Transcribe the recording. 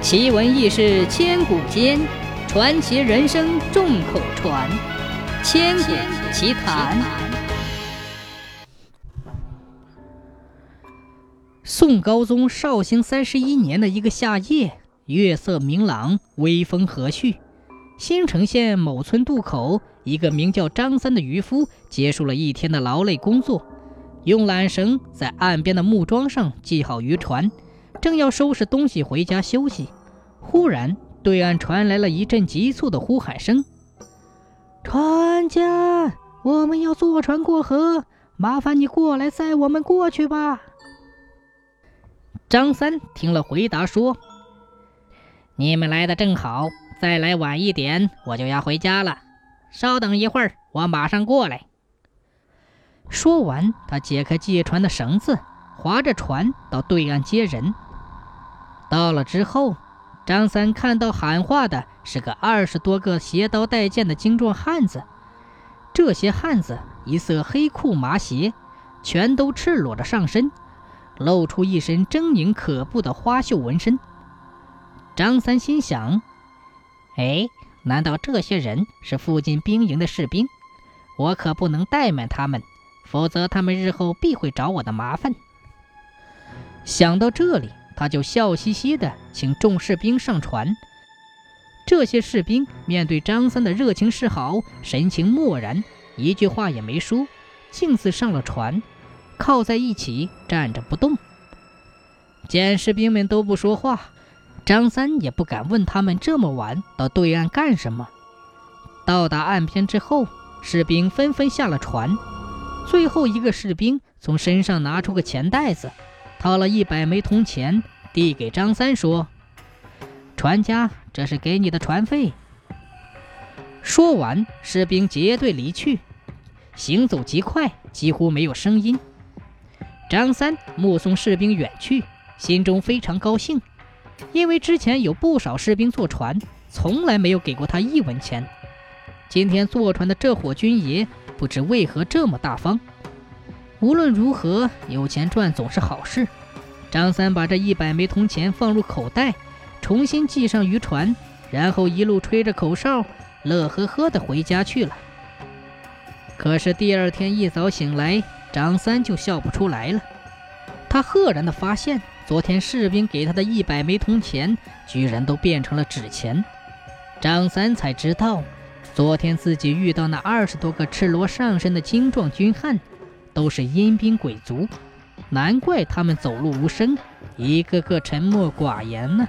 奇闻异事千古间，传奇人生众口传。千古奇谈。宋高宗绍兴三十一年的一个夏夜，月色明朗，微风和煦。新城县某村渡口，一个名叫张三的渔夫结束了一天的劳累工作，用缆绳在岸边的木桩上系好渔船。正要收拾东西回家休息，忽然对岸传来了一阵急促的呼喊声：“船家，我们要坐船过河，麻烦你过来载我们过去吧。”张三听了，回答说：“你们来的正好，再来晚一点，我就要回家了。稍等一会儿，我马上过来。”说完，他解开借船的绳子，划着船到对岸接人。到了之后，张三看到喊话的是个二十多个携刀带剑的精壮汉子。这些汉子一色黑裤麻鞋，全都赤裸着上身，露出一身狰狞可怖的花绣纹身。张三心想：哎，难道这些人是附近兵营的士兵？我可不能怠慢他们，否则他们日后必会找我的麻烦。想到这里。他就笑嘻嘻地请众士兵上船。这些士兵面对张三的热情示好，神情漠然，一句话也没说，径自上了船，靠在一起站着不动。见士兵们都不说话，张三也不敢问他们这么晚到对岸干什么。到达岸边之后，士兵纷纷下了船。最后一个士兵从身上拿出个钱袋子。掏了一百枚铜钱，递给张三说：“船家，这是给你的船费。”说完，士兵结队离去，行走极快，几乎没有声音。张三目送士兵远去，心中非常高兴，因为之前有不少士兵坐船，从来没有给过他一文钱。今天坐船的这伙军爷，不知为何这么大方。无论如何，有钱赚总是好事。张三把这一百枚铜钱放入口袋，重新系上渔船，然后一路吹着口哨，乐呵呵地回家去了。可是第二天一早醒来，张三就笑不出来了。他赫然地发现，昨天士兵给他的一百枚铜钱，居然都变成了纸钱。张三才知道，昨天自己遇到那二十多个赤裸上身的精壮军汉。都是阴兵鬼卒，难怪他们走路无声，一个个沉默寡言呢。